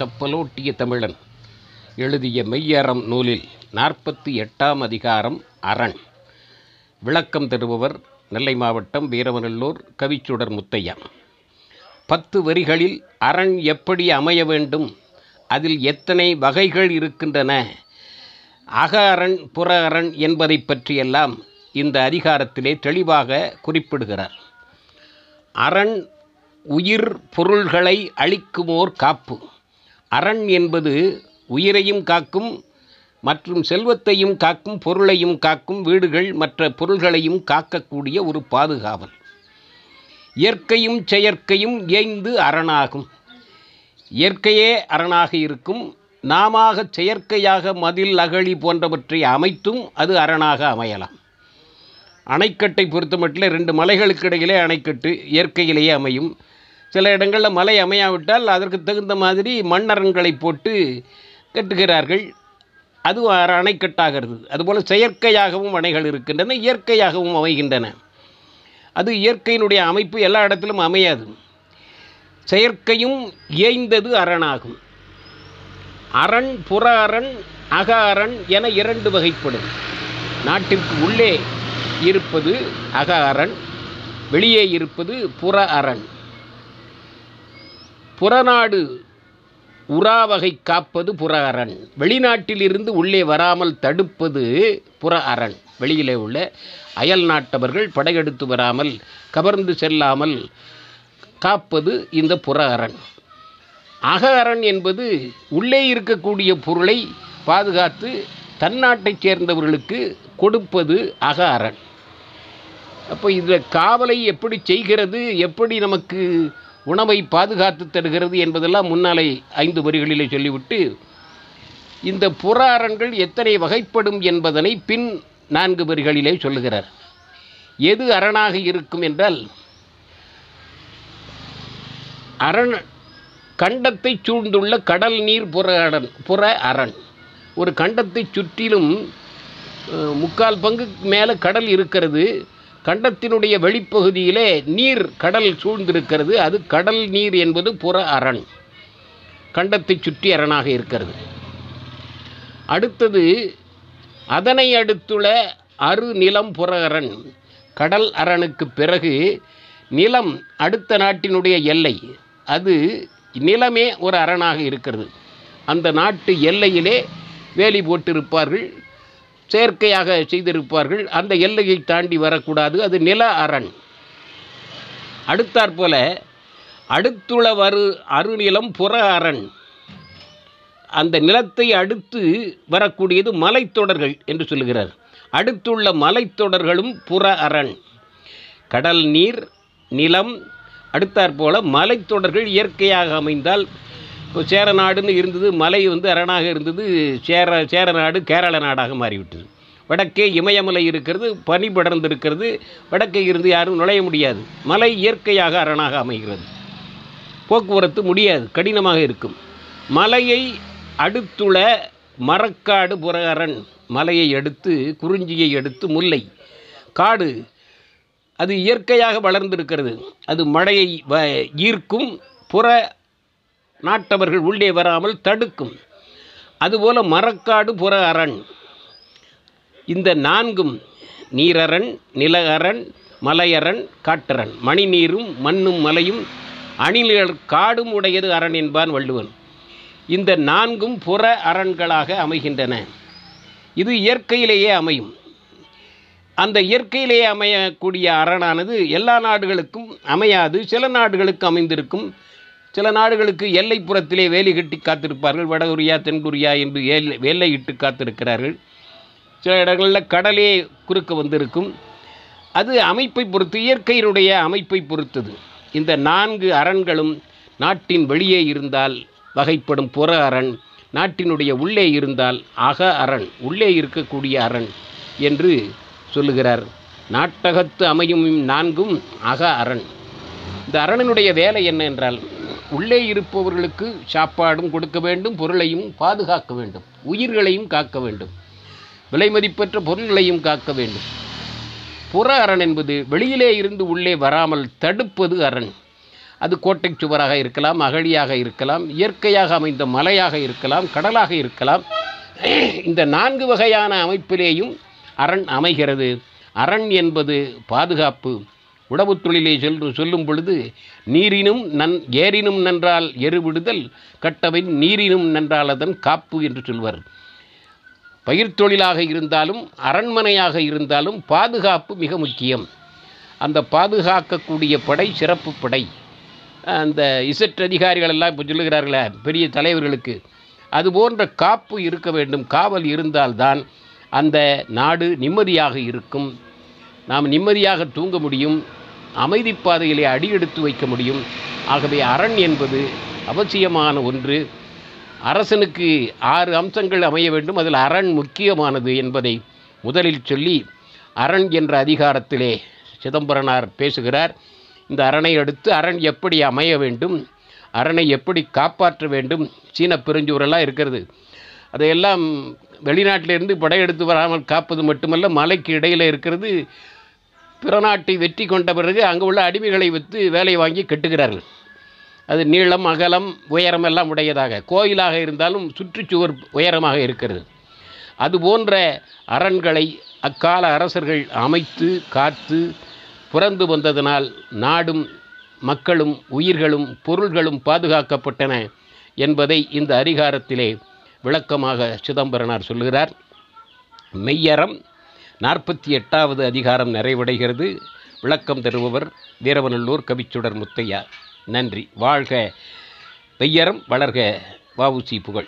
கப்பலோட்டிய தமிழன். எழுதிய மெய்யறம் நூலில் நாற்பத்தி எட்டாம் அதிகாரம் அரண். விளக்கம் தருபவர் நெல்லை மாவட்டம் வீரவநல்லூர் கவிச்சுடர் முத்தையா. பத்து வரிகளில் அரண் எப்படி அமைய வேண்டும்? அதில் எத்தனை வகைகள் இருக்கின்றன? அக அரண் புற அரண் என்பதை பற்றியெல்லாம் இந்த அதிகாரத்திலே தெளிவாக குறிப்பிடுகிறார். அரண் உயிர் பொருள்களை அழிக்குமோர் காப்பு. அரண் என்பது உயிரையும் காக்கும் மற்றும் செல்வத்தையும் காக்கும் பொருளையும் காக்கும் வீடுகள் மற்ற பொருள்களையும் காக்கக்கூடிய ஒரு பாதுகாவல். இயற்கையும் செயற்கையும் ஏய்ந்து அரணாகும். இயற்கையே அரணாக இருக்கும். நாம செயற்கையாக மதில் அகழி போன்றவற்றை அமைத்தும் அது அரணாக அமையலாம். அணைக்கட்டை பொறுத்தமட்டில் ரெண்டு மலைகளுக்கு இடையிலே அணைக்கட்டு இயற்கையிலேயே அமையும். சில இடங்களில் மலை அமையாவிட்டால் அதற்கு தகுந்த மாதிரி மண்ணரங்களை போட்டு கட்டுகிறார்கள். அது அணைக்கட்டாகிறது. அதுபோல் செயற்கையாகவும் அணைகள் இருக்கின்றன இயற்கையாகவும் அமைகின்றன. அது இயற்கையினுடைய அமைப்பு எல்லா இடத்திலும் அமையாது. செயற்கையும் ஏய்ந்தது அரணாகும். அரண் புற அரண் அக அரண் என இரண்டு வகைப்படும். நாட்டிற்கு உள்ளே இருப்பது அக அரண் வெளியே இருப்பது புற அரண். புறநாடு உறாவகை காப்பது புற அரண் வெளிநாட்டிலிருந்து உள்ளே வராமல் தடுப்பது புற அரண் வெளியிலே உள்ள அயல் நாட்டவர்கள் படையெடுத்து வராமல் கவர்ந்து செல்லாமல் காப்பது இந்த புற அரண் அக அரண் என்பது உள்ளே இருக்கக்கூடிய பொருளை பாதுகாத்து தன்னாட்டைச் சேர்ந்தவர்களுக்கு கொடுப்பது அக அரண். அப்போ இந்த காவலை எப்படி செய்கிறது எப்படி நமக்கு உணவை பாதுகாத்து தருகிறது என்பதெல்லாம் முன்னாலே ஐந்து வரிகளிலே சொல்லிவிட்டு இந்த புற அரண்கள் எத்தனை வகைப்படும் என்பதனை பின் நான்கு வரிகளிலே சொல்லுகிறார். எது அரணாக இருக்கும் என்றால் அரண் கண்டத்தை சூழ்ந்துள்ள கடல் நீர் புற அரண் புற அரண். ஒரு கண்டத்தை சுற்றிலும் முக்கால் பங்கு மேலே கடல் இருக்கிறது. கண்டத்தினுடைய வெளிப்பகுதியிலே நீர் கடல் சூழ்ந்திருக்கிறது. அது கடல் நீர் என்பது புற அரண். கண்டத்தை சுற்றி அரணாக இருக்கிறது. அடுத்தது அதனை அடுத்துள்ள அரு நிலம் புற அரண். கடல் அரணுக்கு பிறகு நிலம் அடுத்த நாட்டினுடைய எல்லை. அது நிலமே ஒரு அரணாக இருக்கிறது. அந்த நாட்டு எல்லையிலே வேலி போட்டிருப்பார்கள். செயற்கையாக செய்திருப்பார்கள். அந்த எல்லையை தாண்டி வரக்கூடாது. அது நில அரண். அடுத்தாற்போல அடுத்துள்ள வரு அருநிலம் புற அரண். அந்த நிலத்தை அடுத்து வரக்கூடியது மலைத்தொடர்கள் என்று சொல்லுகிறார். அடுத்துள்ள மலைத்தொடர்களும் புற அரண். கடல் நீர் நிலம் அடுத்தாற்போல மலைத்தொடர்கள் இயற்கையாக அமைந்தால் இப்போ சேர நாடுன்னு இருந்தது மலை வந்து அரணாக இருந்தது சேர சேர நாடு கேரள நாடாக மாறிவிட்டது. வடக்கே இமயமலை இருக்கிறது பனி படர்ந்து இருக்கிறது வடக்கே இருந்து யாரும் நுழைய முடியாது. மலை இயற்கையாக அரணாக அமைகிறது. போக்குவரத்து முடியாது கடினமாக இருக்கும். மலையை அடுத்துள்ள மரக்காடு புற அரண் மலையை அடுத்து குறிஞ்சியை அடுத்து முல்லை. காடு அது இயற்கையாக வளர்ந்திருக்கிறது. அது மழையை வ- ஈர்க்கும் புற நாட்டவர்கள் உள்ளே வராமல் தடுக்கும். அதுபோல மரக்காடு புற அரண் இந்த நான்கும் நீரரண் நில அரண் மலையரண் காட்டரண் மணிநீரும் மண்ணும் மலையும் அணிலர் காடும் உடையது அரண் என்பான் வள்ளுவன். இந்த நான்கும் புற அரண்களாக அமைகின்றன. இது இயற்கையிலேயே அமையும். அந்த இயற்கையிலேயே அமையக்கூடிய அரணானது எல்லா நாடுகளுக்கும் அமையாது. சில நாடுகளுக்கு அமைந்திருக்கும். சில நாடுகளுக்கு எல்லைப்புறத்திலே வேலி கட்டி காத்திருப்பார்கள். வடகொரியா தென்கொரியா என்று எல்லை எல்லையிட்டு காத்திருக்கிறார்கள். சில இடங்களில் கடலே குறுக்க வந்திருக்கும். அது அமைப்பை பொறுத்து இயற்கையினுடைய அமைப்பை பொறுத்தது. இந்த நான்கு அரண்களும் நாட்டின் வெளியே இருந்தால் வகைப்படும் புற அரண் நாட்டினுடைய உள்ளே இருந்தால் அக அரண் உள்ளே இருக்கக்கூடிய அரண் என்று சொல்லுகிறார். நாட்டகத்து அமையும் நான்கும் அக அரண். இந்த அரணினுடைய வேலை என்ன என்றால் உள்ளே இருப்பவர்களுக்கு சாப்பாடும் கொடுக்க வேண்டும் பொருளையும் பாதுகாக்க வேண்டும் உயிர்களையும் காக்க வேண்டும் விலைமதிப்பற்ற பொருள்களையும் காக்க வேண்டும். புற அரண் என்பது வெளியிலே இருந்து உள்ளே வராமல் தடுப்பது அரண். அது கோட்டை சுவராக இருக்கலாம் அகழியாக இருக்கலாம் இயற்கையாக அமைந்த மலையாக இருக்கலாம் கடலாக இருக்கலாம். இந்த நான்கு வகையான அமைப்பிலேயும் அரண் அமைகிறது. அரண் என்பது பாதுகாப்பு உழவுத் தொழிலை சென்று சொல்லும் பொழுது நீரினும் நன் ஏரினும் நன்றால் எருவிடுதல் கட்டவின் நீரினும் நன்றால் அதன் காப்பு என்று சொல்வர். பயிர் தொழிலாக இருந்தாலும் அரண்மனையாக இருந்தாலும் பாதுகாப்பு மிக முக்கியம். அந்த பாதுகாக்கக்கூடிய படை சிறப்பு படை. அந்த இசட் அதிகாரிகள் எல்லாம் இப்போ சொல்லுகிறார்களே பெரிய தலைவர்களுக்கு. அது போன்ற காப்பு இருக்க வேண்டும் காவல் இருந்தால்தான் அந்த நாடு நிம்மதியாக இருக்கும். நாம் நிம்மதியாக தூங்க முடியும். அமைதி பாதையிலே அடியெடுத்து வைக்க முடியும். ஆகவே அரண் என்பது அவசியமான ஒன்று. அரசனுக்கு ஆறு அம்சங்கள் அமைய வேண்டும். அதில் அரண் முக்கியமானது என்பதை முதலில் சொல்லி அரண் என்ற அதிகாரத்திலே சிதம்பரனார் பேசுகிறார். இந்த அரணை அடுத்து அரண் எப்படி அமைய வேண்டும்? அரணை எப்படி காப்பாற்ற வேண்டும்? சீன பெருஞ்சூரெல்லாம் இருக்கிறது. அதையெல்லாம் வெளிநாட்டிலிருந்து படையெடுத்து வராமல் காப்பது மட்டுமல்ல மலைக்கு இடையில் இருக்கிறது. பிற நாட்டை வெற்றி கொண்ட பிறகு அங்கே உள்ள அடிமைகளை விற்று வேலை வாங்கி கட்டுகிறார்கள். அது நீளம் அகலம் உயரம் எல்லாம் உடையதாக. கோயிலாக இருந்தாலும் சுற்றுச்சுவர் உயரமாக இருக்கிறது. அதுபோன்ற அரண்களை அக்கால அரசர்கள் அமைத்து காத்து புறந்து வந்ததனால் நாடும் மக்களும் உயிர்களும் பொருள்களும் பாதுகாக்கப்பட்டன என்பதை இந்த அதிகாரத்திலே விளக்கமாக சிதம்பரனார் சொல்கிறார் மெய்யறம் நாற்பத்தி எட்டாவது அதிகாரம் நிறைவடைகிறது. விளக்கம் தருபவர் வீரவநல்லூர் கவிச்சுடர் முத்தையா. நன்றி. வாழ்க பெய்யரம் வளர்க. வாவுசி புகழ்.